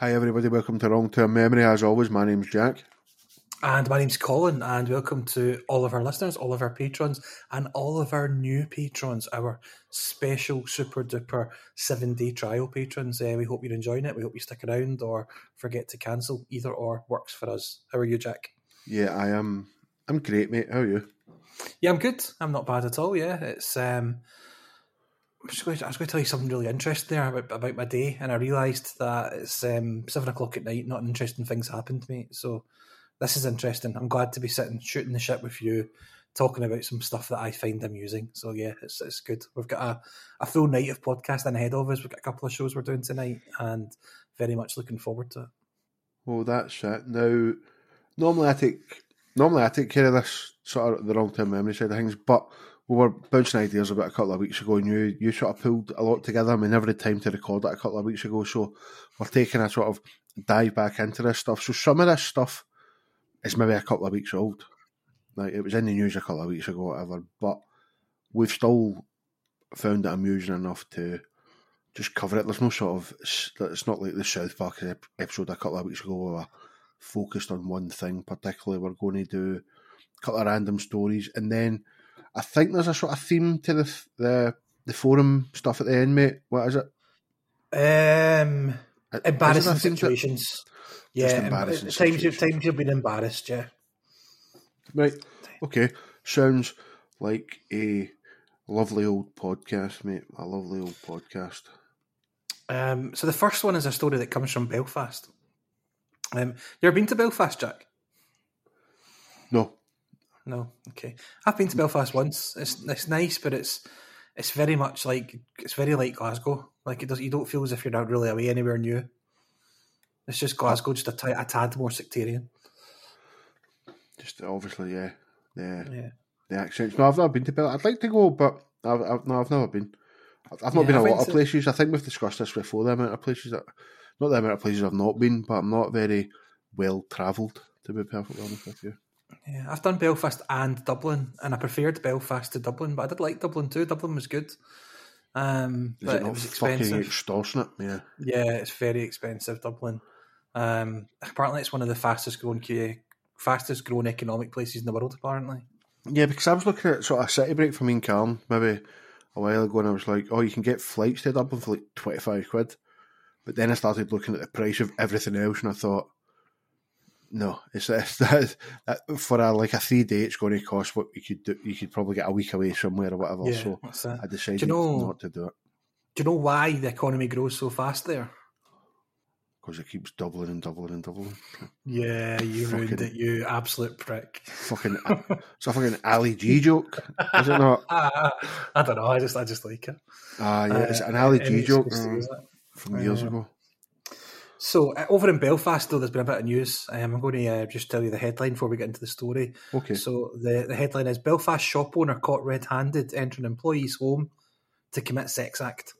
Hi, everybody. Welcome to Wrong Term Memory. As always, my name's Jack. And my name's Colin, and welcome to all of our listeners, all of our patrons, and all of our new patrons, our special super duper seven day trial patrons. Uh, we hope you're enjoying it. We hope you stick around or forget to cancel. Either or works for us. How are you, Jack? Yeah, I am. I'm great, mate. How are you? Yeah, I'm good. I'm not bad at all. Yeah, it's um, I'm just going to, I was going to tell you something really interesting there about, about my day, and I realised that it's um, seven o'clock at night. Not interesting things happened to me, so this is interesting. I'm glad to be sitting shooting the shit with you, talking about some stuff that I find amusing. So yeah, it's it's good. We've got a, a full night of podcasting ahead of us. We've got a couple of shows we're doing tonight, and very much looking forward to it. Well, that's it. Now, normally I take normally I take care of this sort of the long term memory side of things, but we were bouncing ideas about a couple of weeks ago, and you you sort of pulled a lot together. I mean, never had time to record it a couple of weeks ago, so we're taking a sort of dive back into this stuff. So some of this stuff is maybe a couple of weeks old. Like it was in the news a couple of weeks ago, whatever. But we've still found it amusing enough to just cover it. There's no sort of it's not like the South Park episode a couple of weeks ago where we're focused on one thing particularly. We're going to do a couple of random stories, and then I think there's a sort of theme to the the the forum stuff at the end, mate. What is it? Um, embarrassing situations. Yeah, embarrassing times you times you've been embarrassed. Yeah. Right. Okay. Sounds like a lovely old podcast, mate. A lovely old podcast. Um, so the first one is a story that comes from Belfast. Um, you ever been to Belfast, Jack? No. No. Okay. I've been to Belfast once. It's it's nice, but it's it's very much like it's very like Glasgow. Like it does. You don't feel as if you're not really away anywhere new. It's just Glasgow, just a, t- a tad more sectarian. Just obviously, yeah, yeah, yeah. The accents. No, I've never been to Belfast. I'd like to go, but I've, I've no, I've never been. I've, I've not yeah, been a lot of places. I think we've discussed this before. The amount of places that, not the amount of places I've not been, but I'm not very well travelled. To be perfectly honest with you. Yeah, I've done Belfast and Dublin, and I preferred Belfast to Dublin, but I did like Dublin too. Dublin was good. Um, Is but it, it was expensive. extortionate? Yeah, yeah, it's very expensive. Dublin. Um, apparently, it's one of the fastest growing, fastest growing economic places in the world. Apparently. Yeah, because I was looking at sort of a city break for me and Calm maybe a while ago, and I was like, "Oh, you can get flights to Dublin for like twenty five quid." But then I started looking at the price of everything else, and I thought, "No, it's, it's that, that for a like a three day, it's going to cost what you could do. You could probably get a week away somewhere or whatever." Yeah, so I decided you know, not to do it. Do you know why the economy grows so fast there? because it keeps doubling and doubling and doubling. Yeah, you fucking, ruined it, you absolute prick. Fucking, it's a fucking Ali G joke, is it not? I don't know. I just, I just like it. Ah, uh, yeah, it's an Ali G joke um, from years ago. So uh, over in Belfast, though, there's been a bit of news. Um, I'm going to uh, just tell you the headline before we get into the story. Okay. So the the headline is Belfast shop owner caught red-handed entering employee's home to commit sex act.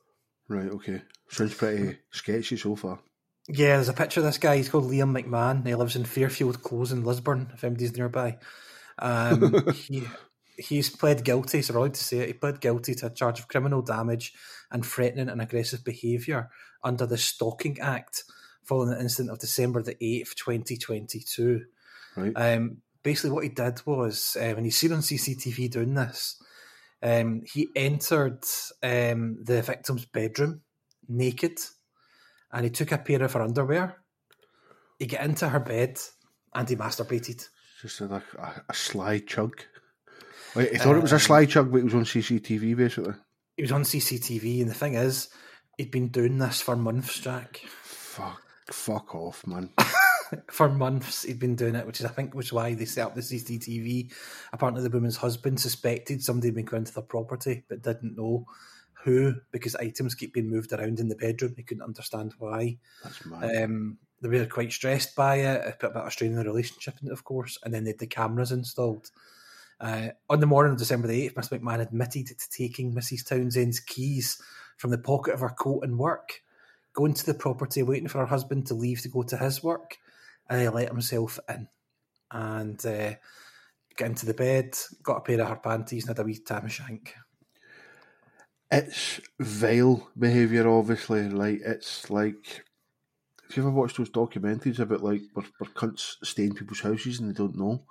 Right. Okay. Sounds pretty sketchy so far. Yeah, there's a picture of this guy. He's called Liam McMahon. He lives in Fairfield Close in Lisburn, if anybody's nearby. Um, he, he's pled guilty, so we're allowed to say it. He pled guilty to a charge of criminal damage and threatening and aggressive behaviour under the Stalking Act following the incident of December the 8th, 2022. Right. Um, basically, what he did was, um, and he's seen on CCTV doing this, um, he entered um, the victim's bedroom naked and he took a pair of her underwear. He got into her bed and he masturbated. Just like a, a sly chug. Wait, he thought uh, it was a uh, sly chug, but it was on CCTV basically. It was on CCTV, and the thing is, he'd been doing this for months, Jack. Fuck, fuck off, man. for months he'd been doing it, which is I think was why they set up the CCTV. Apparently, the woman's husband suspected somebody had been going to their property, but didn't know who because items keep being moved around in the bedroom. He couldn't understand why. That's mad. Um, they were quite stressed by it. It put a bit of strain in the relationship, of course. And then they had the cameras installed. Uh, on the morning of December the 8th, Mr. McMahon admitted to taking Mrs. Townsend's keys from the pocket of her coat and work, going to the property, waiting for her husband to leave to go to his work, and he let himself in. And uh, got into the bed, got a pair of her panties, and had a wee tam shank it's vile behaviour, obviously. Like it's like if you ever watched those documentaries about like where, where cunts stay in people's houses and they don't know?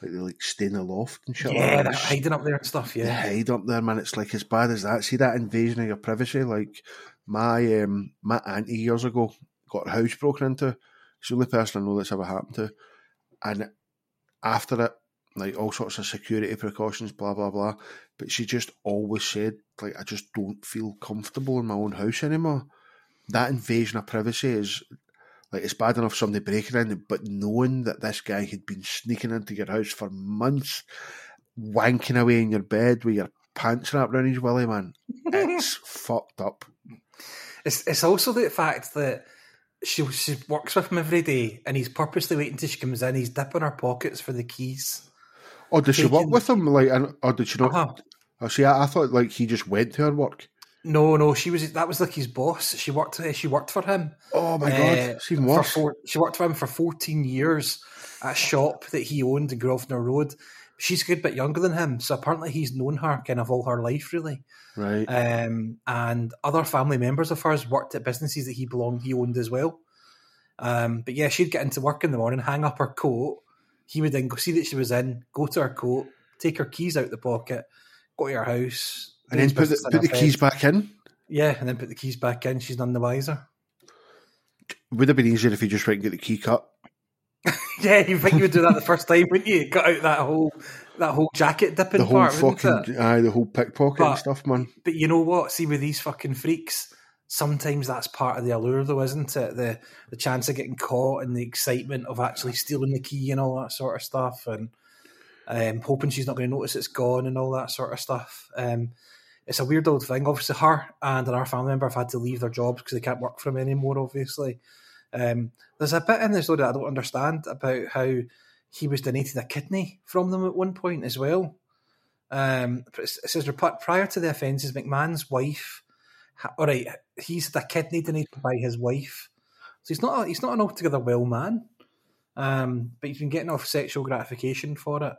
Like they like stay in a loft and shit. Yeah, like they're that. hiding up there and stuff. They Yeah, hide up there, man. It's like as bad as that. See that invasion of your privacy. Like my um, my auntie years ago got her house broken into. She's the only person I know that's ever happened to. And after it, like all sorts of security precautions, blah blah blah. But she just always said, like, I just don't feel comfortable in my own house anymore. That invasion of privacy is like it's bad enough somebody breaking in, but knowing that this guy had been sneaking into your house for months, wanking away in your bed with your pants wrapped around his willy, man, it's fucked up. It's it's also the fact that she she works with him every day, and he's purposely waiting till she comes in. He's dipping her pockets for the keys. Or did she work with him? Like, or did she not? Uh-huh. Oh, see, I, thought like he just went to her work. No, no, she was that was like his boss. She worked she worked for him. Oh my god, for worse. four, she worked for him for 14 years at a shop that he owned in Grosvenor Road. She's a good bit younger than him, so apparently he's known her kind of all her life, really. right. Um, and other family members of hers worked at businesses that he belonged, he owned as well. Um, but yeah, she'd get into work in the morning, hang up her coat. He would then go see that she was in, go to her coat, take her keys out the pocket, go to her house, and then put the, put the keys back in. Yeah, and then put the keys back in. She's none the wiser. Would have been easier if you just went and get the key cut. Yeah, you think you would do that the first time, wouldn't you? Cut out that whole that whole jacket dipping The whole part, fucking it? aye, the whole pickpocket and stuff, man. But you know what? See, with these fucking freaks, sometimes that's part of the allure, though, isn't it? The the chance of getting caught and the excitement of actually stealing the key and all that sort of stuff, and um, hoping she's not going to notice it's gone and all that sort of stuff. Um, it's a weird old thing. Obviously, her and another family member have had to leave their jobs because they can't work for him anymore. Obviously, um, there's a bit in this though that I don't understand about how he was donated a kidney from them at one point as well. Um, it says prior to the offences, McMahon's wife, all right, he's had a kidney donated by his wife, so he's not a, he's not an altogether well man. Um, but he's been getting off sexual gratification for it.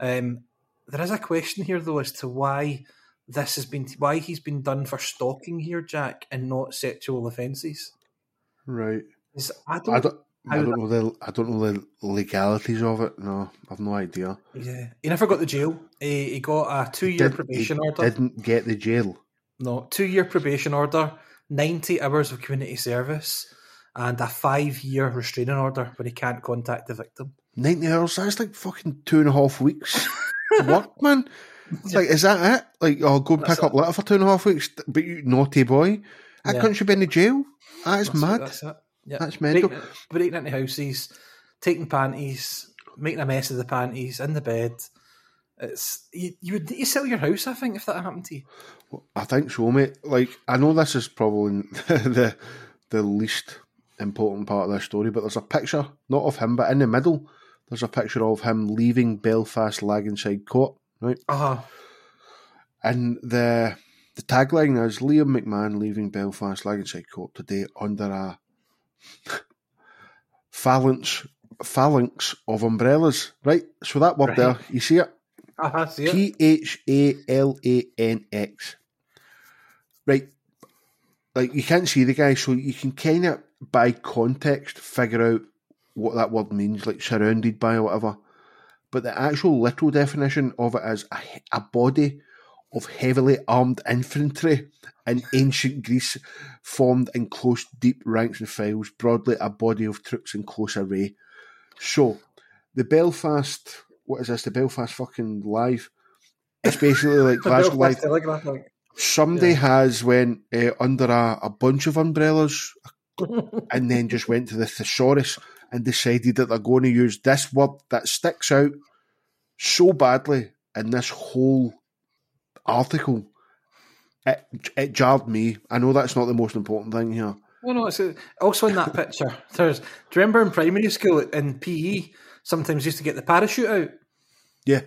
Um, there is a question here though as to why this has been why he's been done for stalking here, Jack, and not sexual offences. Right. I don't, I don't. I don't know the I don't know the legalities of it. No, I've no idea. Yeah, he never got the jail. He, he got a two-year probation he order. Didn't get the jail. No, two-year probation order, ninety hours of community service, and a five-year restraining order when he can't contact the victim. Ninety hours. That's like fucking two and a half weeks work, man. Like, is that it? Like, I'll go and That's pick up litter for two and a half weeks, but you naughty boy. That yeah. couldn't you be in the jail. That is That's mad. it. Yeah. That's mental. Breaking, breaking into houses, taking panties, making a mess of the panties in the bed. It's you, you would to sell your house, I think, if that happened to you. I think so, mate. Like, I know this is probably the the least important part of this story, but there's a picture, not of him, but in the middle, there's a picture of him leaving Belfast Laganside Court, right? Uh huh. And the the tagline is Liam McMahon leaving Belfast Laganside Court today under a phalanx phalanx of umbrellas, right? So that word Right. there, you see it? Uh huh. See it? P H A L A N X. Right. Like you can't see the guy, so you can kind of by context figure out what that word means, like surrounded by or whatever. But the actual literal definition of it is a, a body of heavily armed infantry in ancient Greece, formed in close, deep ranks and files, broadly a body of troops in close array. So, the Belfast, what is this? The Belfast fucking live. It's basically like Glasgow live. Telegraph, like, Somebody Yeah. has went uh, under a, a bunch of umbrellas and then just went to the thesaurus and decided that they're going to use this word that sticks out so badly in this whole article. It, it jarred me. I know that's not the most important thing here. No, no. It's a, also in that picture. There's. Do you remember in primary school in PE? Sometimes used to get the parachute out. Yeah,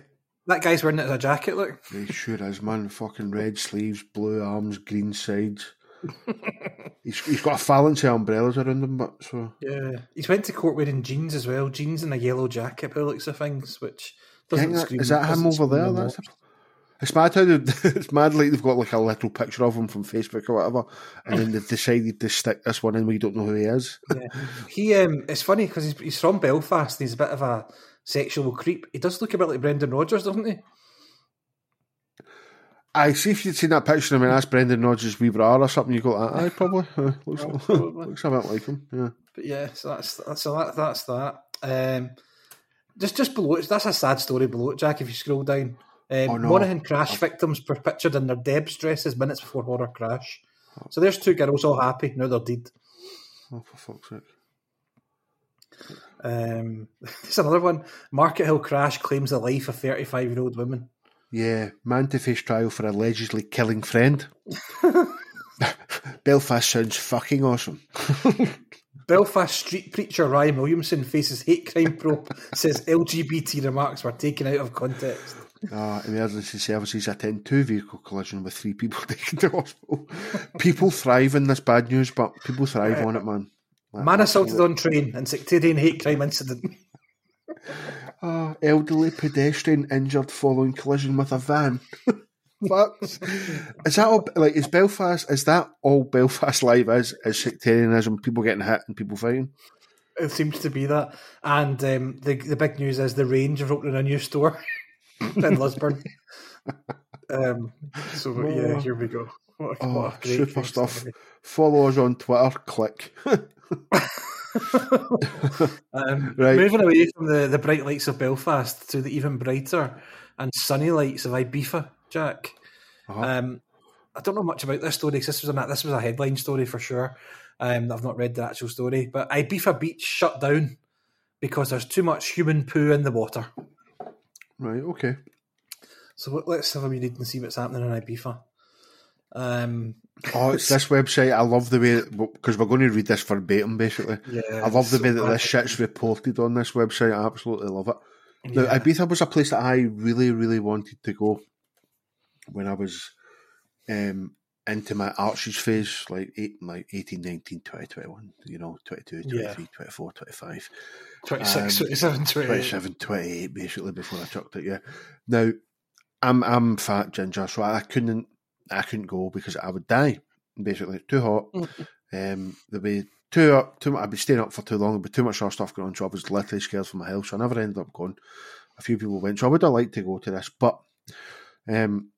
That guy's wearing it as a jacket. Look. he sure is, man. Fucking red sleeves, blue arms, green sides. he's, he's got a phalanx of umbrellas around him, but so. Yeah, he's went to court wearing jeans as well. Jeans and a yellow jacket, by the looks of things. Which doesn't that- scream. is that him over there? That's It's mad how it's mad like they've got like a little picture of him from Facebook or whatever, and then they've decided to stick this one in where you don't know who he is. yeah. He um, it's funny because he's, he's from Belfast. and He's a bit of a sexual creep. He does look a bit like Brendan Rodgers, doesn't he? I see if you'd seen that picture of him and asked Brendan Rodgers we were or something, you go, aye, probably. Uh, looks, Oh, probably. looks a bit like him. Yeah. But yeah, so that's that's so that, that's that. Um, just just below it, that's a sad story below it, Jack. If you scroll down, um, Oh, no. Monaghan crash victims were pictured in their Debs dresses minutes before horror crash. So there's two girls all happy now they're dead. Oh, for fuck's sake. Um, there's another one. Market Hill crash claims the life of 35 year old woman. Yeah, man to face trial for allegedly killing friend. Belfast sounds fucking awesome. Belfast street preacher Ryan Williamson faces hate crime probe. says LGBT remarks were taken out of context. Uh, emergency services attend two vehicle collision with three people taken to hospital. People thrive in this bad news, but people thrive on it, man. Like, Man assaulted on train in sectarian hate crime incident. Uh, elderly pedestrian injured following collision with a van. Fuck. Is that all, like, is Belfast, is that all Belfast Live is? Is sectarianism, people getting hit and people fighting? It seems to be that. And um, the the big news is the range have opened a new store in Lisburn. um, so yeah, here we go. What Oh, what super stuff. story. Follow us on Twitter, click. Um, Right. Moving away from the, the bright lights of Belfast to the even brighter and sunny lights of Ibiza, Jack. Uh-huh. Um, I don't know much about this story 'cause this was a this was a headline story for sure. Um, I've not read the actual story, but Ibiza beach shut down because there's too much human poo in the water. Right, okay. So let- let's have a wee read and see what's happening in Ibiza. Um, Oh, it's this website. I love the way because we're going to read this verbatim. Basically, yeah, I love the so way that bad. this shit's reported on this website. I absolutely love it. Now, Yeah. Ibiza was a place that I really, really wanted to go when I was um, into my arches phase, like eight, like 18, 19, 20, 21, you know, 22, 23, Yeah. 24, 25. 26, um, 27, 28. 27, 28, basically before I chucked it. Yeah. Now, I'm I'm fat ginger, so I couldn't I couldn't go because I would die. Basically, too hot. um, there'd be too up. Too I'd be staying up for too long. There'd be too much other stuff going on. So I was literally scared for my health. So I never ended up going. A few people went. So I would have liked to go to this, but um,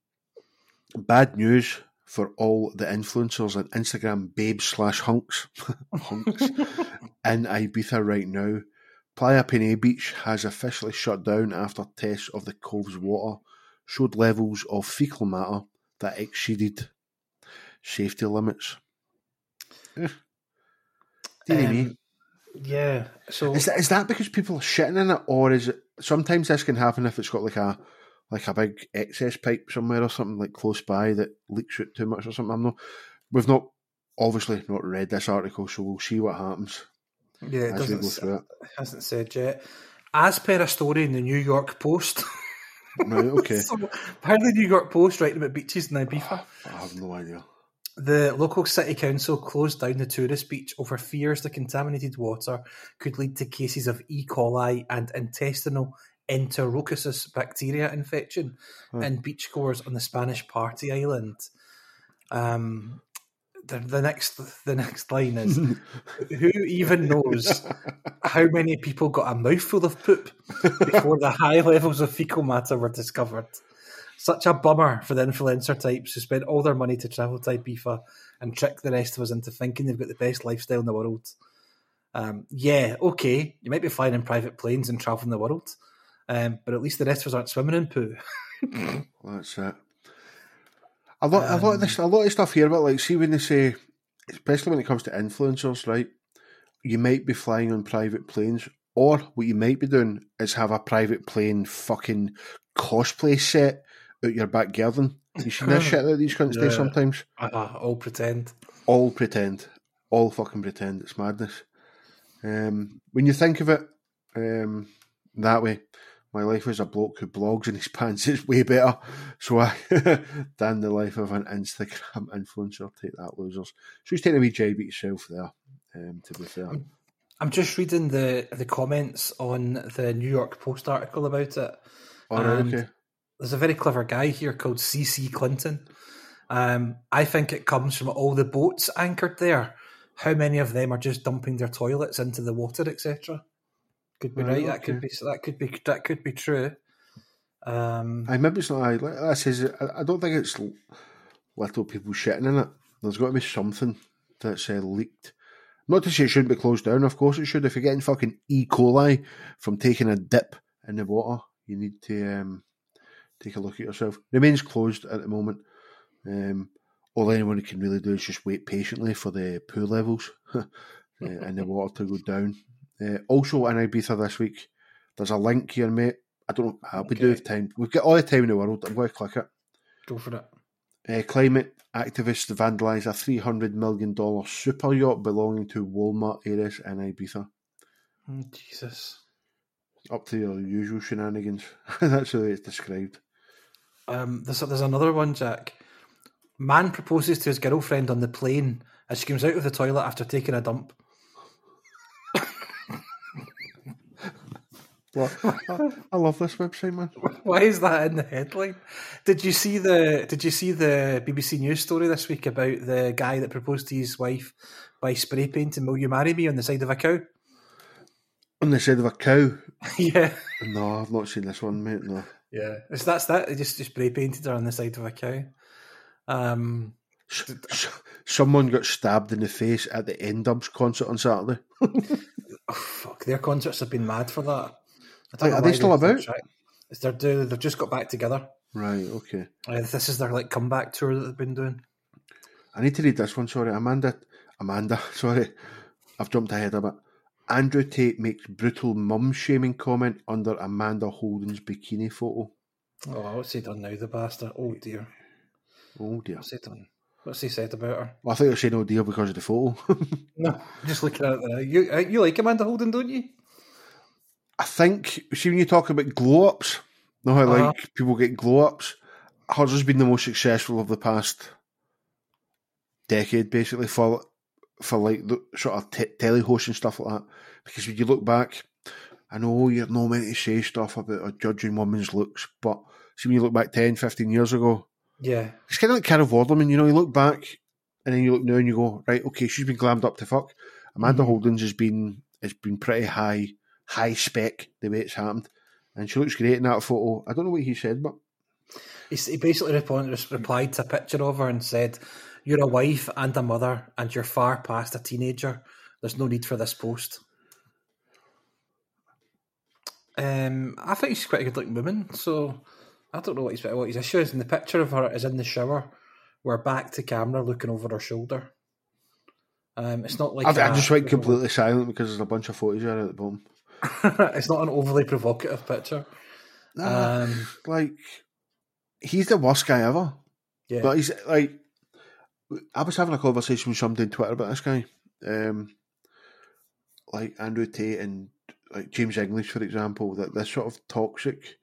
bad news for all the influencers and Instagram babes slash hunks hunks in Ibiza right now. Playa Pene Beach has officially shut down after tests of the cove's water showed levels of fecal matter that exceeded safety limits. Me. Um, yeah, so Is that, is that because people are shitting in it, or is it sometimes this can happen if it's got like a like a big excess pipe somewhere or something like close by that leaks out too much or something? I'm not. We've not obviously not read this article, so we'll see what happens yeah, it doesn't go through it. hasn't said yet. As per a story in the New York Post, Right? Okay. so, how the New York Post writing about beaches in Ibiza? I have no idea. The local city council closed down the tourist beach over fears the contaminated water could lead to cases of E. coli and intestinal enterococcus bacteria infection in beachgoers on the Spanish Party Island. Um, the, the next the next line is who even knows how many people got a mouthful of poop before the high levels of fecal matter were discovered. Such a bummer for the influencer types who spend all their money to travel to Ibiza and trick the rest of us into thinking they've got the best lifestyle in the world. Um, yeah, okay, you might be flying in private planes and traveling the world, um, but at least the rest of us aren't swimming in poo. That's it. A lot, a lot of this, a lot of stuff here about like, see when they say, especially when it comes to influencers, right? You might be flying on private planes, or what you might be doing is have a private plane fucking cosplay set out your back garden. You seen this shit that these cunts do Yeah. sometimes? Uh, all pretend. All pretend, all fucking pretend. It's madness. Um, when you think of it um, that way, my life as a bloke who blogs in his pants is way better. So I than the life of an Instagram influencer. Take that, losers. So he's taking a wee jibe at yourself there. Um, to be fair, I'm just reading the the comments on the New York Post article about it. all right, and okay. there's a very clever guy here called CC Clinton. Um, I think it comes from all the boats anchored there. How many of them are just dumping their toilets into the water, etc. Could be Oh, right. That could be that could be that could be true. Um, I maybe it's not. I like I says. I, I don't think it's little people shitting in it. There's got to be something that's uh, leaked. Not to say it shouldn't be closed down. Of course it should. If you're getting fucking E. coli from taking a dip in the water, you need to um, take a look at yourself. Remains closed at the moment. Um, all anyone can really do is just wait patiently for the pool levels uh, and the water to go down. Uh, also in Ibiza this week, there's a link here, mate. I don't know. Uh, we do Okay. have time. We've got all the time in the world. I'm going to click it. go for it. Uh, climate activists vandalise a $300 million super yacht belonging to Walmart heiress in Ibiza. Oh, Jesus. Up to your usual shenanigans. That's the way it's described. Um, there's there's another one, Jack. Man proposes to his girlfriend on the plane as she comes out of the toilet after taking a dump. I, love this website, man. Why is that in the headline? Did you see the Did you see the BBC News story this week about the guy that proposed to his wife by spray painting "Will you marry me" on the side of a cow? On the side of a cow. yeah, No, I've not seen this one, mate. No. yeah. It's that's that. They just just spray painted her on the side of a cow. Um, Someone got stabbed in the face at the N-Dubz concert on Saturday. oh, fuck, their concerts have been mad for that. Like, are they still about? Is they're do they've just got back together. Right, okay. Uh, this is their like comeback tour that they've been doing. I need to read this one, sorry. Amanda, Amanda, sorry. I've jumped ahead a bit. Andrew Tate makes brutal mum shaming comment under Amanda Holden's bikini photo. Oh, what's he done now, the bastard? Oh dear, Oh dear. what's he done? What's he said about her? Well, I thought you were saying oh dear because of the photo. No, just looking at it. There. You uh, you like Amanda Holden, don't you? I think, see, when you talk about glow ups, you know how Uh-huh. like people get glow ups? Hers has been the most successful of the past decade, basically, for for like the sort of te- tele host and stuff like that. Because when you look back, I know you're not meant to say stuff about or judging women's looks, but see, when you look back 10, 15 years ago, Yeah, it's kind of like Carol Vorderman, you know, you look back and then you look now and you go, right, okay, she's been glammed up to fuck. Amanda Mhm. Holden's has been has been pretty high high spec the way it's happened. And she looks great in that photo. I don't know what he said, but he, basically replied to a picture of her and said, "You're a wife and a mother, and you're far past a teenager. There's no need for this post." Um, I think she's quite a good-looking woman, so I don't know what his what his issue is. And the picture of her is in the shower, we're back to camera, looking over her shoulder. Um, it's not like I've, just went completely silent because there's a bunch of photos there at the bottom. it's not an overly provocative picture. Nah, Um, like, he's the worst guy ever. yeah, But he's like, I was having a conversation with somebody on Twitter about this guy, um, like Andrew Tate and like James English, for example. That this sort of toxic.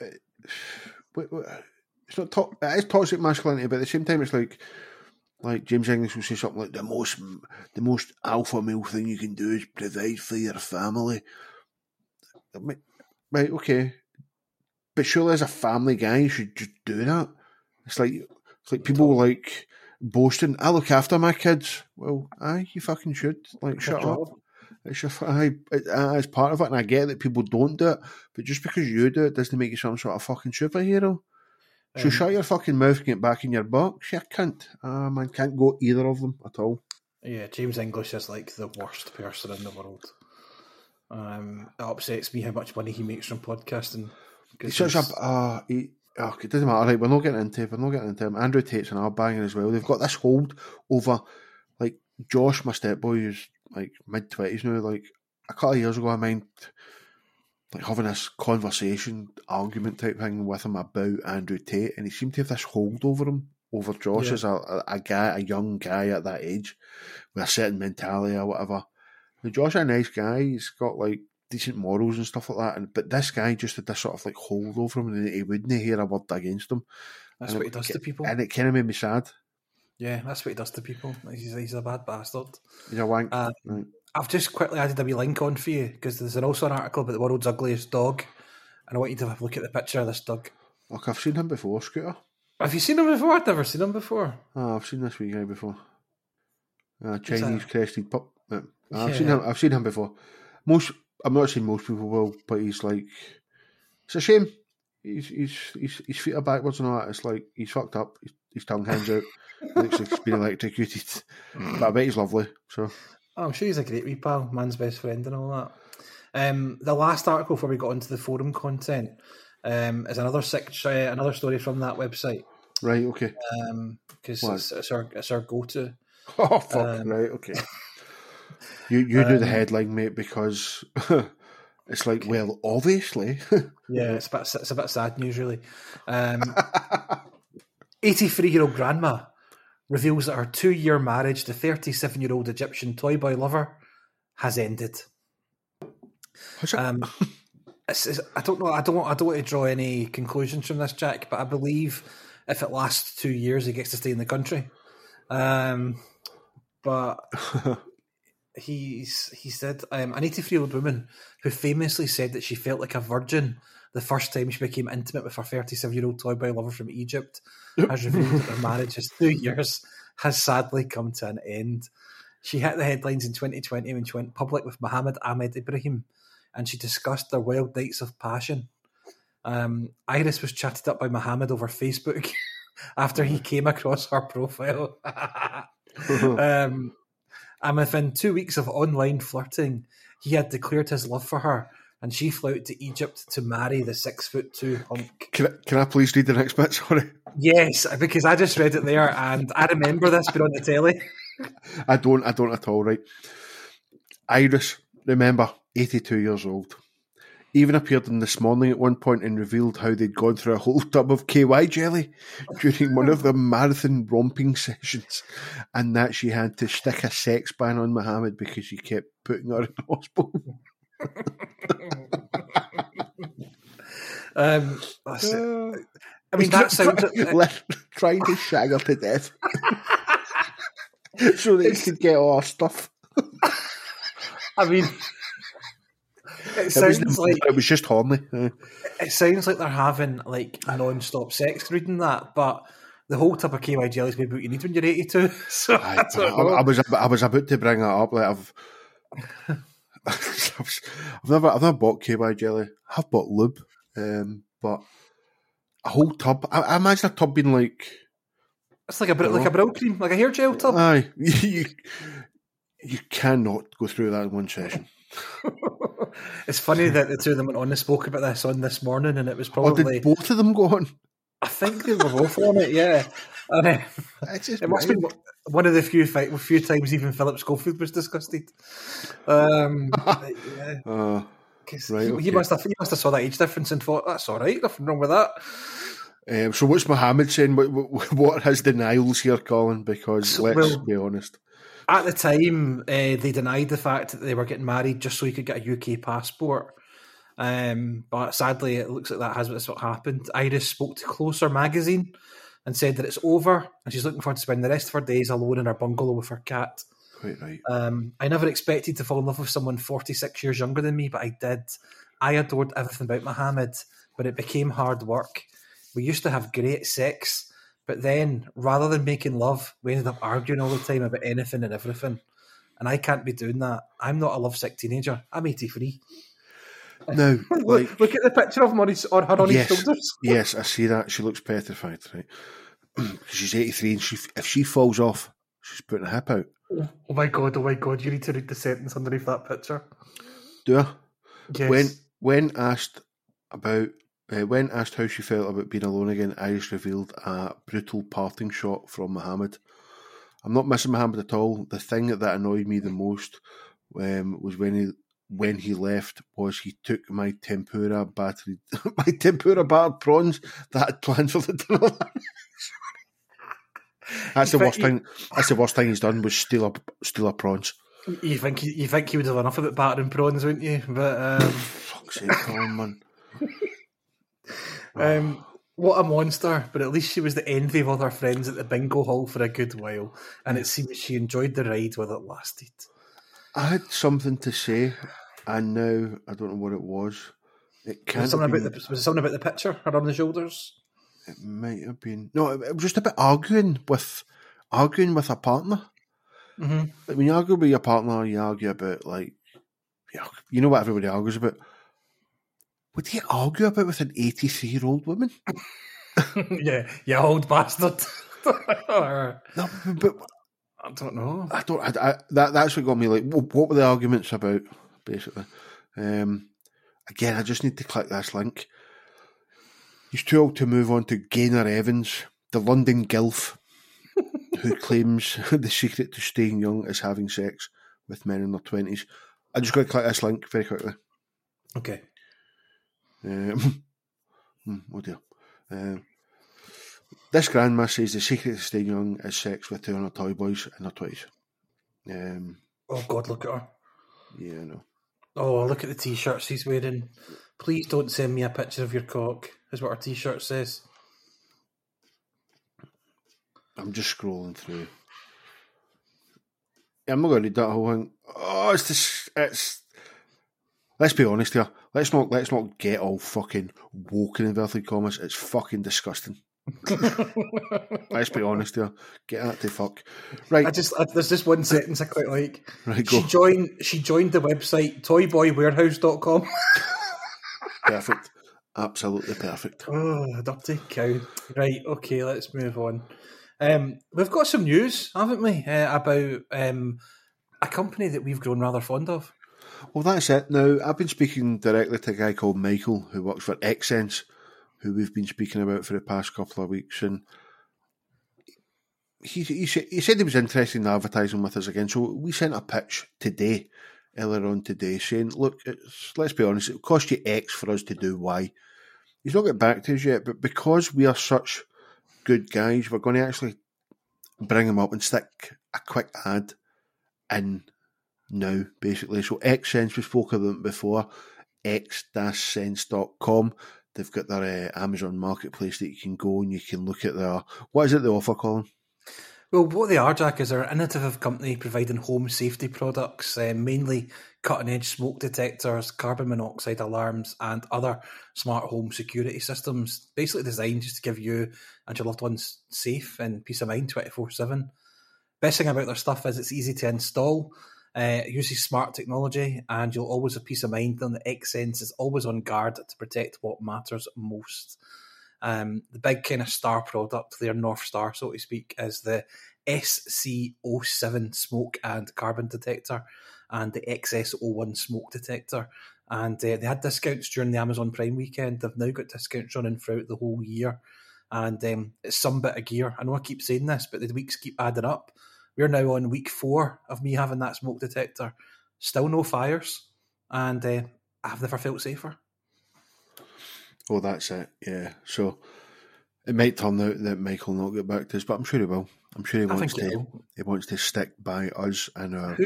uh, It's not to- it is toxic masculinity, but at the same time, it's like like James English will say something like the most the most alpha male thing you can do is provide for your family. Right, okay, but surely as a family guy, you should just do that. It's like it's like people like boasting. I look after my kids. Well, aye, you fucking should. Like, shut up. It's it, aye, it's part of it, and I get that people don't do it. But just because you do it doesn't make you some sort of fucking superhero. So Um, shut your fucking mouth and get back in your box. You can't. Ah, man, can't go either of them at all. Yeah, James English is like the worst person in the world. Um, it upsets me how much money he makes from podcasting. He's such a uh, he, oh, it doesn't matter. Right, we're not getting into it. We're not getting into him. Andrew Tate's an banger as well. They've got this hold over like Josh, my stepboy, who's like mid twenties now. Like a couple of years ago, I mind like having this conversation, argument type thing with him about Andrew Tate, and he seemed to have this hold over him, over Josh Yeah. as a, a, guy, a young guy at that age, with a certain mentality or whatever. Now, Josh is a nice guy. He's got like decent morals and stuff like that. And but this guy just had this sort of like hold over him, and he wouldn't hear a word against him. that's and what it- he does to people. And it kind of made me sad. Yeah, that's what he does to people. He's, he's a bad bastard. He's a wank. Uh, Right. I've just quickly added a wee link on for you because there's an, also an article about the world's ugliest dog. and I want you to have a look at the picture of this dog. Look, I've seen him before, Scooter. Have you seen him before? I've never seen him before. Oh, I've seen this wee guy before. Uh, Chinese that? crested pup. Uh, I've seen him. I've seen him before. Most. I'm not saying most people will, but he's like. It's a shame. He's he's he's his feet are backwards and all that. It's like he's fucked up. His, his tongue hangs out. looks like he's been electrocuted. But I bet he's lovely. So Oh, I'm sure he's a great wee pal, man's best friend, and all that. Um, the last article before we got into the forum content um, is another sec- uh, another story from that website right, okay. because What? it's, it's our it's our go to. Oh fuck! Um, right, okay. You you do the Um, headline, mate, because it's like, well, obviously. Yeah, it's a bit it's a bit sad news, really. Um, 83 year old grandma reveals that her two year marriage to 37 year old Egyptian toy boy lover has ended. Um, it's, it's- I don't know. I don't. want- I don't want to draw any conclusions from this, Jack. But I believe if it lasts two years, he gets to stay in the country. Um, but he's he said um, an 83 year old woman who famously said that she felt like a virgin the first time she became intimate with her 37 year old toy boy lover from Egypt has revealed that their marriage is two years has sadly come to an end. She hit the headlines in 2020 when she went public with Mohammed Ahmed Ibrahim and she discussed their wild nights of passion. Um, Iris was chatted up by Mohammed over Facebook after he came across her profile. um, and within two weeks of online flirting, he had declared his love for her, and she flew out to Egypt to marry the six foot two hunk. Can I, can I please read the next bit? Sorry. Yes, because I just read it there, and I remember this being on the telly. I don't. I don't at all. Right. Iris, remember, eighty-two years old. Even appeared in this morning at one point and revealed how they'd gone through a whole tub of KY jelly during one of their marathon romping sessions, and that she had to stick a sex ban on Mohammed because she kept putting her in hospital. Um, that's it. I mean, that sounds. Like trying to shag her to death so that he could get all her stuff. I mean, it It was, sounds like it was just horny. Uh, it sounds like they're having like non-stop sex reading that, but the whole tub of KY jelly is maybe what you need when you're 82. So I, I, I. I was I was about to bring that up. Like I've, I've never I've never bought KY jelly. I've bought lube, um, but a whole tub. I, I imagine a tub being like, it's like a like a brow cream, like a hair gel tub. aye, you you cannot go through that in one session. it's funny that the two of them went on and spoke about this on this morning, and it was Or probably did both of them go on? I think they were both on it. Yeah, and, uh, It's it must have been one of the few few times even Philip Schofield was disgusted. Um, yeah. Uh, 'Cause Right, he, okay. he must have he must have saw that age difference and thought that's all right, nothing wrong with that. um, so what's Mohammed saying? What, what, what are his denials here, Colin? Because So, let's well- be honest. At the time, uh, they denied the fact that they were getting married just so he could get a UK passport. Um, but sadly, it looks like that has that's what happened. Iris spoke to Closer magazine and said that it's over, and she's looking forward to spending the rest of her days alone in her bungalow with her cat. Quite right. Um, I never expected to fall in love with someone 46 years younger than me, but I did. I adored everything about Mohammed, but it became hard work. We used to have great sex, but then rather than making love, we ended up arguing all the time about anything and everything. And I can't be doing that. I'm not a lovesick teenager. I'm 83. Now, like, look, look at the picture of him on his, or her on Yes. his shoulders. yes, I see that. She looks petrified, right? she's 83 and she, if she falls off, she's putting a hip out. Oh my god, oh my god, you need to read the sentence underneath that picture. Do I? Yes. When when asked about uh, when asked how she felt about being alone again, Iris revealed a brutal parting shot from Mohammed. I'm not missing Mohammed at all. The thing that annoyed me the most um, was when he when he left was he took my tempura battery my tempura battered prawns that I had planned for the dinner. that's the worst think thing. That's the worst thing he's done was steal a steal a prawns. You think you think he would have enough about battering prawns, wouldn't you? But um, Fuck's sake, Colin, man. Um, what a monster! But at least she was the envy of all her friends at the bingo hall for a good while, and it seems she enjoyed the ride while it lasted. I had something to say, and now I don't know what it was. It Was can't it, something have about the, was something about the picture around the shoulders? It might have been no. It, it was just about arguing with arguing with a partner. Mm-hmm. Like when you argue with your partner, you argue about like you know, what everybody argues about. Would you argue about with an eighty-three year old woman? yeah, you old bastard. I No, but I don't know. I don't. I, I, that that's what got me. Like, what, what were the arguments about? Basically, um, again, I just need to click this link. He's too old to move on to Gaynor Evans, the London gilf, who claims the secret to staying young is having sex with men in their twenties. I'm just going to click this link very quickly. Okay. Um, hmm, oh dear. Um, this grandma says the secret to staying young is sex with two hundred toy boys in their twenties. Um, Oh God, look at her. yeah, no. Oh, look at the t-shirts he's wearing. Please don't send me a picture of your cock. Is what our t-shirt says. I'm just scrolling through. Yeah, I'm not going to read that whole thing. Oh, it's this. It's. Let's be honest here. Let's not. Let's not get all fucking woke in inverted commas. It's fucking disgusting. let's be honest here. Get that to fuck. Right. I just I, there's this one sentence I quite like. right. Go. She joined. She joined the website toyboywarehouse.com. Perfect. Absolutely perfect. Oh, dirty cow. Right, okay, let's move on. Um, we've got some news, haven't we, uh, about um, a company that we've grown rather fond of. Well, that's it. Now, I've been speaking directly to a guy called Michael who works for X-Sense, who we've been speaking about for the past couple of weeks, and he he, he said he was interested in advertising with us again. So we sent a pitch today, earlier on today, saying, "Look, let's be honest, it'll cost you X for us to do Y." He's not got back to us yet, but because we are such good guys, we're going to actually bring him up and stick a quick ad in now, basically. So X-Sense, we spoke them before, x-sense.com. They've got their uh, Amazon marketplace that you can go and you can look at their, what is it they offer, Colin? Well, what they are, Jack, is they're an innovative company providing home safety products, uh, mainly cutting edge smoke detectors, carbon monoxide alarms, and other smart home security systems. Basically designed just to give you and your loved ones safe and peace of mind 24 7. Best thing about their stuff is it's easy to install, uh, uses smart technology, and you'll always have peace of mind knowing that X-Sense is always on guard to protect what matters most. Um, the big kind of star product, their North Star, so to speak, is the SC07 smoke and carbon detector and the XS01 smoke detector. And uh, they had discounts during the Amazon Prime weekend. They've now got discounts running throughout the whole year. And um, it's some bit of gear. I know I keep saying this, but the weeks keep adding up. We're now on week four of me having that smoke detector. Still no fires. And uh, I've never felt safer. Oh, that's it, yeah. So it might turn out that Michael will not get back to us, but I'm sure he will. I'm sure he wants to. will. He wants to stick by us and our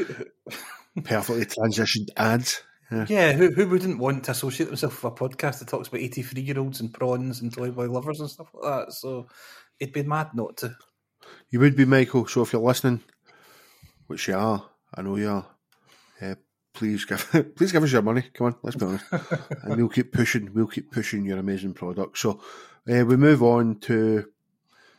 perfectly transitioned ads. Yeah. Yeah, who, who wouldn't want to associate themselves with a podcast that talks about 83 year olds and prawns and toy boy lovers and stuff like that? So it'd be mad not to. You would be Michael. So if you're listening, which you are, I know you are. Please give please give us your money. Come on, let's be honest, and we'll keep pushing. We'll keep pushing your amazing product. So uh, we move on to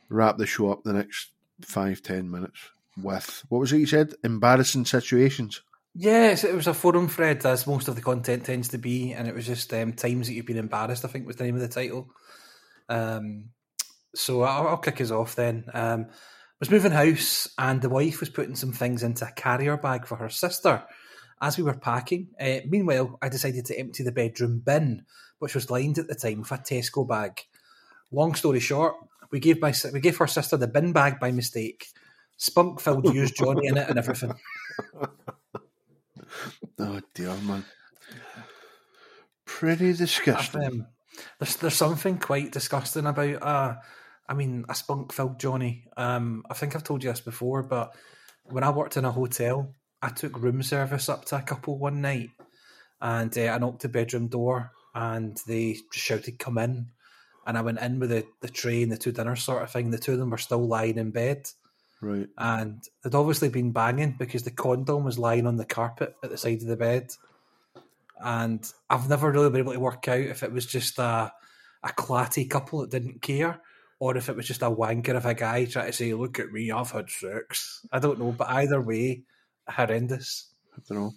wrap the show up the next five ten minutes with what was it you said? Embarrassing situations. Yes, it was a forum thread, as most of the content tends to be, and it was just um, times that you've been embarrassed. I think was the name of the title. Um, so I'll, I'll kick us off then. Um, was moving house, and the wife was putting some things into a carrier bag for her sister. As we were packing, uh, meanwhile, I decided to empty the bedroom bin, which was lined at the time with a Tesco bag. Long story short, we gave my we gave her sister the bin bag by mistake. Spunk filled used Johnny in it and everything. Oh dear man, pretty disgusting. Um, there's there's something quite disgusting about uh I mean a spunk filled Johnny. Um I think I've told you this before, but when I worked in a hotel, I took room service up to a couple one night and uh, I knocked the bedroom door and they just shouted come in and I went in with the, the tray and the two dinners sort of thing. The two of them were still lying in bed Right. and they'd obviously been banging because the condom was lying on the carpet at the side of the bed. and I've never really been able to work out if it was just a a clatty couple that didn't care, or if it was just a wanker of a guy trying to say, "Look at me, I've had sex." I don't know, but either way, horrendous. I don't know.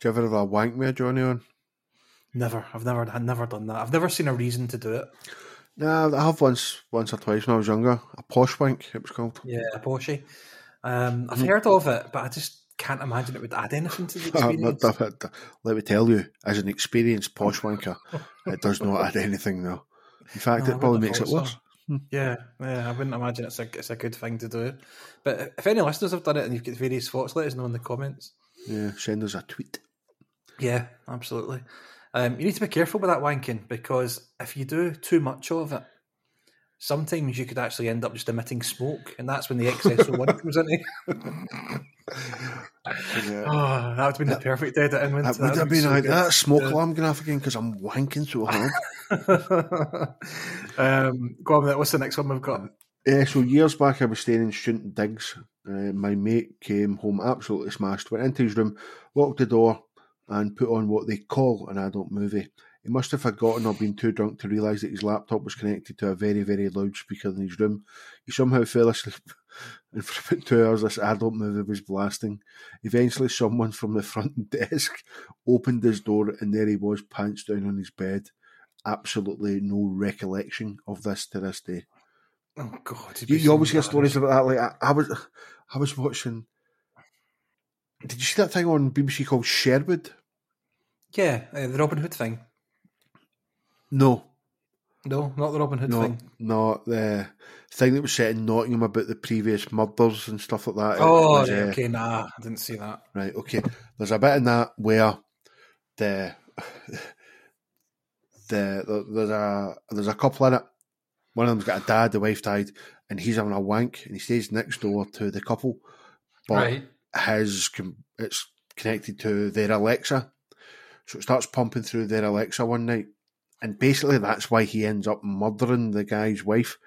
Do you ever have a wank with a Johnny on? Never, I've never, I've never done that. I've never seen a reason to do it. Nah, I have once, once or twice when I was younger. A posh wank, it was called. Yeah, a Porsche. Um, I've heard of it, but I just can't imagine it would add anything to the experience. Let me tell you, as an experienced posh wanker, it does not add anything though. In fact, No, it probably makes it worse. so. Yeah, yeah, I wouldn't imagine it's a it's a good thing to do. But if any listeners have done it and you've got various thoughts, let us know in the comments. Yeah, send us a tweet. Yeah, absolutely. Um, you need to be careful with that wanking because if you do too much of it, sometimes you could actually end up just emitting smoke, and that's when the excess of one comes in. Yeah. Oh, that would have been the perfect edit in. wouldn't That it? would have been so like that smoke Yeah. alarm going off again because I'm wanking so hard. Um, go on, what's the next one we've got? Uh, so years back, I was staying in student digs. Uh, my mate came home absolutely smashed. Went into his room, locked the door, and put on what they call an adult movie. He must have forgotten or been too drunk to realise that his laptop was connected to a very, very loud speaker in his room. He somehow fell asleep, and for about two hours, this adult movie was blasting. Eventually, someone from the front desk opened his door, and there he was, pants down on his bed. Absolutely no recollection of this to this day. Oh God! You, you always hear stories about that. Like I, I was, I was watching. Did you see that thing on BBC called Sherwood? Yeah, uh, the Robin Hood thing. No, No, not the Robin Hood no, thing. no. The thing that was set in Nottingham about the previous murders and stuff like that. Oh, was, right, uh, okay, nah, I didn't see that. Right, okay. There's a bit in that where the the there's a there's a couple in it. One of them's got a dad, the wife died, and he's having a wank, and he stays next door to the couple, but right. his it's connected to their Alexa, so it starts pumping through their Alexa one night, and basically that's why he ends up murdering the guy's wife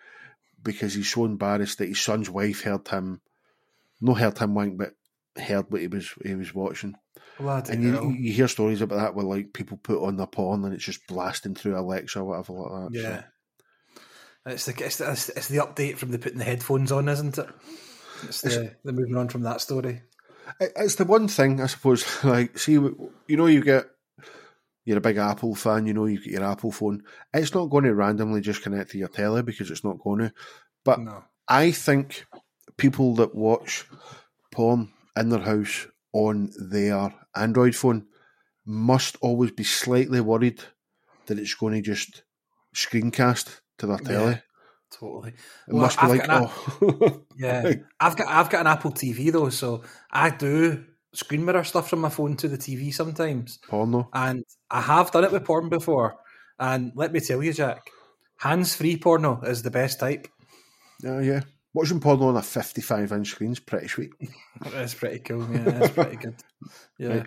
because he's so embarrassed that his son's wife heard him, no heard him wank, but heard what he was he was watching. Bloody And you, you hear stories about that where like people put on their porn and it's just blasting through Alexa or whatever like that. so. Yeah. It's the, it's, the, it's the update from the putting the headphones on, isn't it? It's the, the moving on from that story. It's the one thing, I suppose. Like, see, you know, you get you're a big Apple fan. You know, you get your Apple phone. It's not going to randomly just connect to your telly because it's not going to. But No. I think people that watch porn in their house on their Android phone must always be slightly worried that it's going to just screencast to their telly. Yeah, totally. It Well, must be I've like, got an oh, Yeah, I've got I've got an Apple TV though, so I do screen mirror stuff from my phone to the TV sometimes, porno. and I have done it with porn before. And let me tell you, Jack, hands-free porno is the best type. Oh, yeah, yeah. Watching porno on a 55 inch screen is pretty sweet. That's pretty cool. Yeah, it's pretty good. Yeah, Right.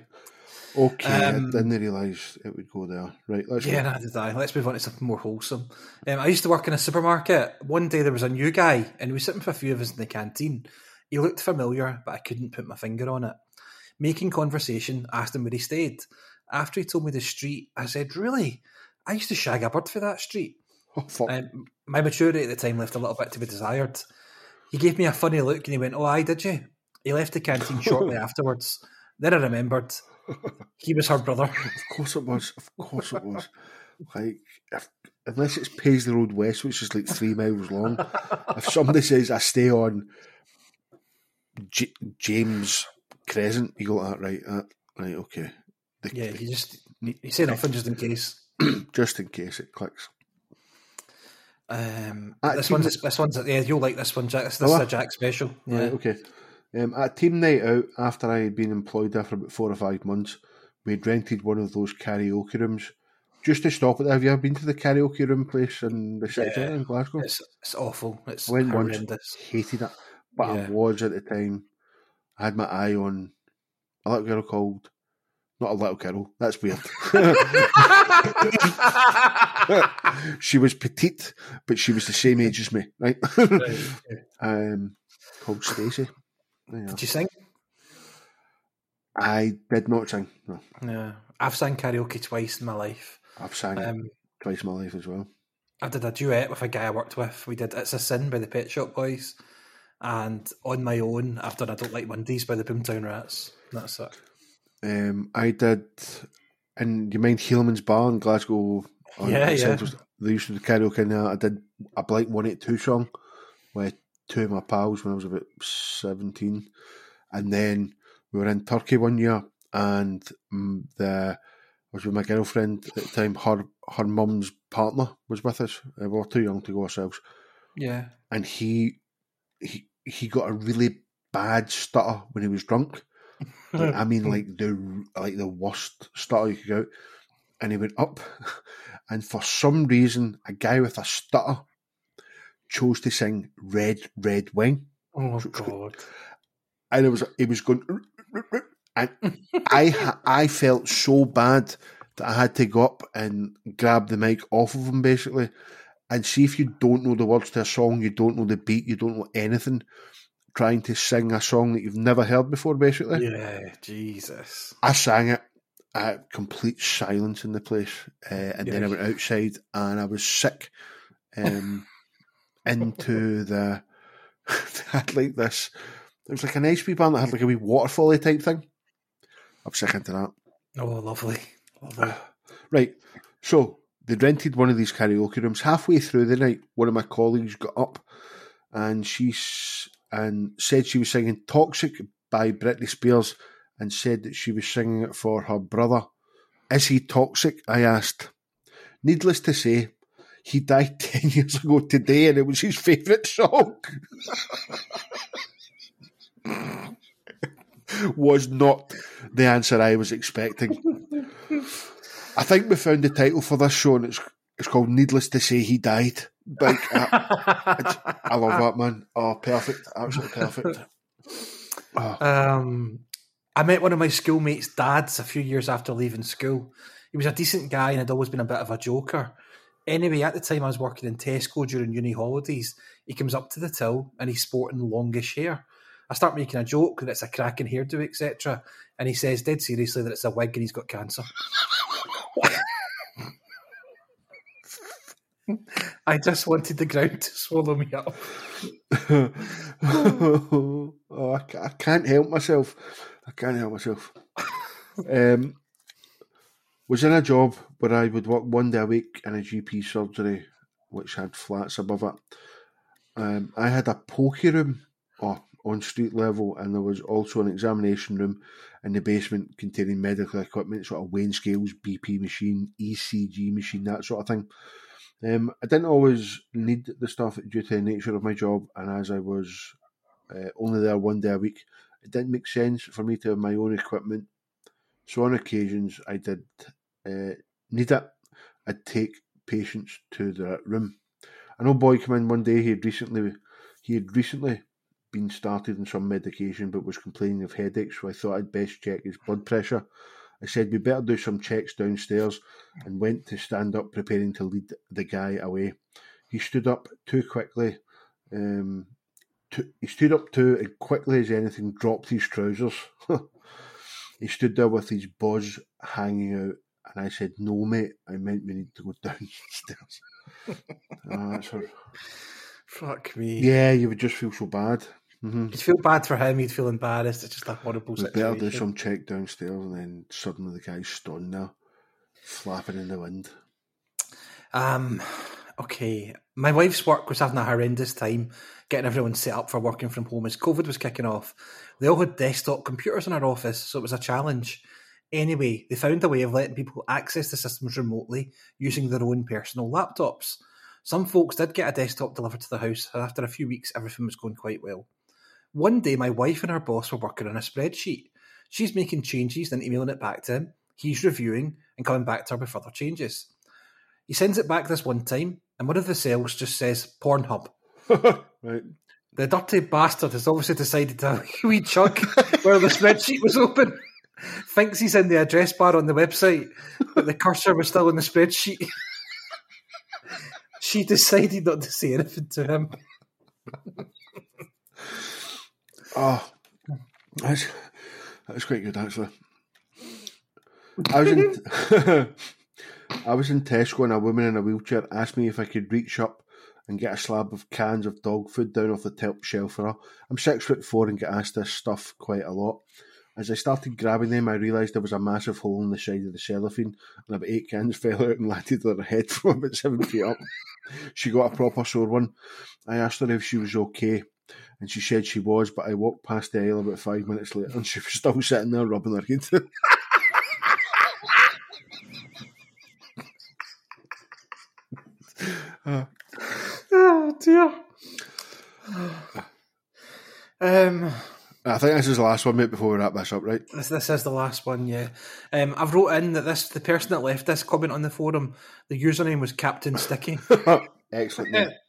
Okay, Um, I didn't realise it would go there. Right, let's yeah, go. neither did I. Let's move on to something more wholesome. Um, I used to work in a supermarket. One day there was a new guy, and we was sitting for a few of us in the canteen. He looked familiar, but I couldn't put my finger on it. Making conversation, asked him where he stayed. After he told me the street, I said, "Really? I used to shag a bird for that street." Oh, fuck. Um, my maturity at the time left a little bit to be desired. He gave me a funny look and he went, Oh, aye, did you? He left the canteen shortly afterwards. Then I remembered he was her brother. Of course it was. Of course it was. Like, if, unless it's Paisley Road West, which is like three miles long, if somebody says I stay on J- James Crescent, you go, that right, that, right, okay. The- Yeah, he just he said nothing just in case. just in case it clicks. Um, Uh, this one's this one's yeah, you'll like this one, Jack. This, this Oh, is a Jack special. Yeah. Right, okay. Um, at team night out, after I had been employed there for about four or five months, we had rented one of those karaoke rooms just to stop it. Have you ever been to the karaoke room place in the city Yeah. centre in Glasgow? It's it's awful. It's I went once, horrendous. hated it, but I was at the time. I had my eye on a little girl called, not a little girl. That's weird. she was petite, but she was the same age as me, right? Right, um, called Stacey. Yeah. Did you sing? I did not sing. No, Yeah, I've sang karaoke twice in my life. I've sang Um, twice in my life as well. I did a duet with a guy I worked with. We did "It's a Sin" by the Pet Shop Boys, and on my own, I've done "I Don't Like Mondays" by the Boomtown Rats. That's it. Um, I did, and you mind Hillman's Bar in Glasgow? Yeah, yeah. They used to do karaoke in there. I did a Blink 182 song with two of my pals when I was about 17. And then we were in Turkey one year, and mm, the I was with my girlfriend at the time. Her her mum's partner was with us. Uh, we were too young to go ourselves, Yeah. and he he he got a really bad stutter when he was drunk. Like, I mean, like the like the worst stutter you could get out. And he went up, and for some reason, a guy with a stutter chose to sing "Red Red Wine," Oh God. and it was he was going, and I I felt so bad that I had to go up and grab the mic off of him basically, and see if you don't know the words to a song, you don't know the beat, you don't know anything, trying to sing a song that you've never heard before, basically. Yeah. Jesus. I sang it at complete silence in the place, uh, and then I went outside and I was sick. Um, into the had like this. It was like an ice cream band that had like a wee waterfally type thing. I'm sick into that. Oh, lovely. Lovely. Right, so they rented one of these karaoke rooms. Halfway through the night, one of my colleagues got up and she and said she was singing "Toxic" by Britney Spears, and said that she was singing it for her brother. Is he toxic? I asked. Needless to say, he died ten years ago today, and it was his favourite song. was not the answer I was expecting. I think we found the title for this show, and it's it's called "Needless to Say He Died." Like, I, I love that man. Oh, perfect, absolutely perfect. Oh, Um, I met one of my schoolmates' dads a few years after leaving school. He was a decent guy and had always been a bit of a joker. Anyway, at the time I was working in Tesco during uni holidays, he comes up to the till and he's sporting longish hair. I start making a joke that it's a cracking hairdo, etc. And he says, dead seriously, that it's a wig and he's got cancer. I just wanted the ground to swallow me up. oh, I, I can't help myself. I can't help myself. Um, was in a job where I would work one day a week in a GP surgery, which had flats above it. Um, I had a pokey room oh, on street level, and there was also an examination room in the basement containing medical equipment, sort of weighing scales, BP machine, ECG machine, that sort of thing. Um, I didn't always need the stuff due to the nature of my job, and as I was uh, only there one day a week, it didn't make sense for me to have my own equipment. So on occasions, I did uh, need it. I'd take patients to the room. An old boy came in one day. He had recently he had recently been started on some medication, but was complaining of headaches. So I thought I'd best check his blood pressure. I said we better do some checks downstairs, and went to stand up, preparing to lead the guy away. He stood up too quickly. Um, too, he stood up too and quickly as anything dropped his trousers. he stood there with his buzz hanging out, and I said, "No, mate. I meant we need to go downstairs." Ah, that's her. Fuck me. Yeah, you would just feel so bad. Hmm You'd feel bad for him, you'd feel embarrassed. It's just a horrible We better situation. do some check downstairs, and then suddenly the guy's stunned there, flapping in the wind. Um, okay. My wife's work was having a horrendous time getting everyone set up for working from home as COVID was kicking off. They all had desktop computers in our office, so it was a challenge. Anyway, they found a way of letting people access the systems remotely using their own personal laptops. Some folks did get a desktop delivered to the house, and after a few weeks, everything was going quite well. One day, my wife and her boss were working on a spreadsheet. She's making changes, then emailing it back to him. He's reviewing and coming back to her with further changes. He sends it back this one time, and one of the cells just says Pornhub. right. The dirty bastard has obviously decided to have a wee chug where the spreadsheet was open. Thinks he's in the address bar on the website, but the cursor was still in the spreadsheet. she decided not to say anything to him. Oh, that's That's quite good, actually. I was in, I was in Tesco and a woman in a wheelchair asked me if I could reach up and get a slab of cans of dog food down off the top shelf for her. I'm six foot four and get asked this stuff quite a lot. As I started grabbing them, I realised there was a massive hole in the side of the cellophane, and about eight cans fell out and landed on her head from about seven feet up. She got a proper sore one. I asked her if she was okay, and she said she was, but I walked past the aisle about five minutes later, and she was still sitting there rubbing her head. uh, Oh dear. Um, I think this is the last one, mate, before we wrap this up, right? this this is the last one, yeah. Um, I've wrote in that this the person that left this comment on the forum, the username was Captain Sticky. Excellent.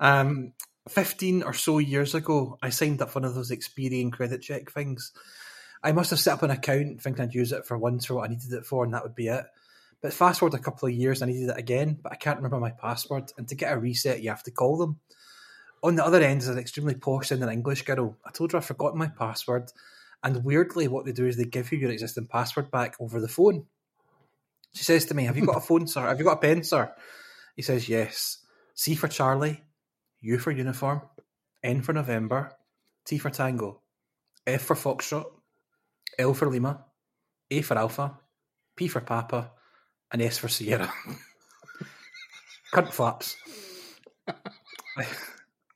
Um, 15 or so years ago, I signed up for one of those Experian credit check things. I must have set up an account thinking I'd use it for once for what I needed it for, and that would be it. But fast forward a couple of years, I needed it again, but I can't remember my password. And to get a reset, you have to call them. On the other end is an extremely posh and an English girl. I told her I'd forgotten my password, and weirdly, what they do is they give you your existing password back over the phone. She says to me, Have you got a phone, sir? Have you got a pen, sir? He says, Yes. C for Charlie, U for uniform, N for November, T for Tango, F for Foxtrot, L for Lima, A for Alpha, P for Papa, and S for Sierra. Cunt flaps. I,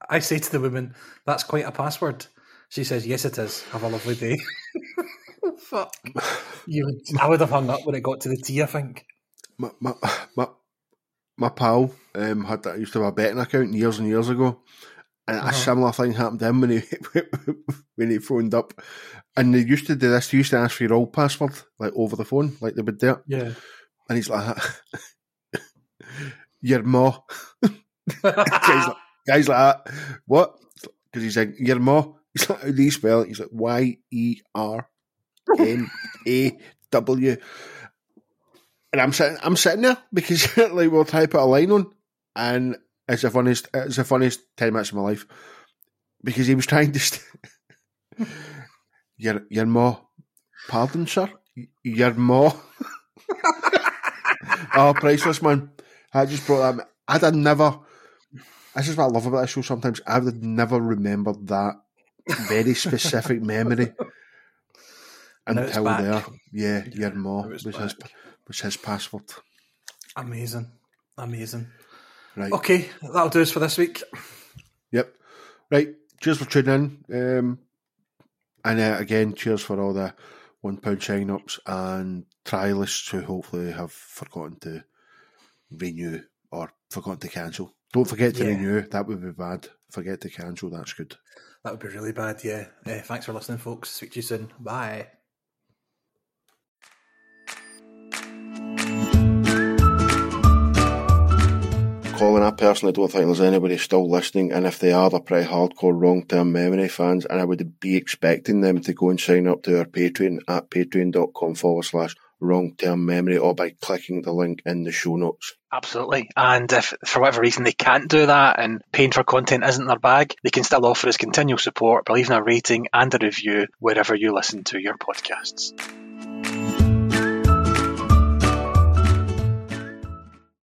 I say to the woman, That's quite a password. She says, Yes, it is. Have a lovely day. Fuck. You I would have hung up when it got to the T, I think. my my my, my pal um, had that used to have a betting account years and years ago, and a Uh-huh. similar thing happened to him when he when he phoned up, and they used to do this. They used to ask for your old password like over the phone, like they would do it, Yeah. and he's like, "Your ma." guys, like, guys like that. What? Because he's like, "Your ma." He's like, "How do you spell it?" He's like, "Y E R N A W." And I'm sitting, I'm sitting there because like we'll type to a line on, and it's the funniest, it's the funniest ten minutes of my life because he was trying to. St- your your ma, pardon, sir, your ma. oh, priceless man! I just brought that. I'd have never. This is what I love about this show. Sometimes I would have never remembered that very specific memory And now it's until there. Yeah, your ma was his. Was his password. Amazing. Amazing. Right. Okay, that'll do us for this week. Yep. Right. Cheers for tuning in. Um, and uh, again, cheers for all the one pound sign ups and trialists who hopefully have forgotten to renew or forgotten to cancel. Don't forget to Yeah. renew. That would be bad. Forget to cancel. That's good. That would be really bad, yeah. Uh, thanks for listening, folks. Speak to you soon. Bye. Colin, I personally don't think there's anybody still listening, and if they are, they're pretty hardcore long term memory fans, and I would be expecting them to go and sign up to our Patreon at patreon.com forward slash wrong term memory or by clicking the link in the show notes. Absolutely. And if for whatever reason they can't do that and paying for content isn't their bag, they can still offer us continual support by leaving a rating and a review wherever you listen to your podcasts.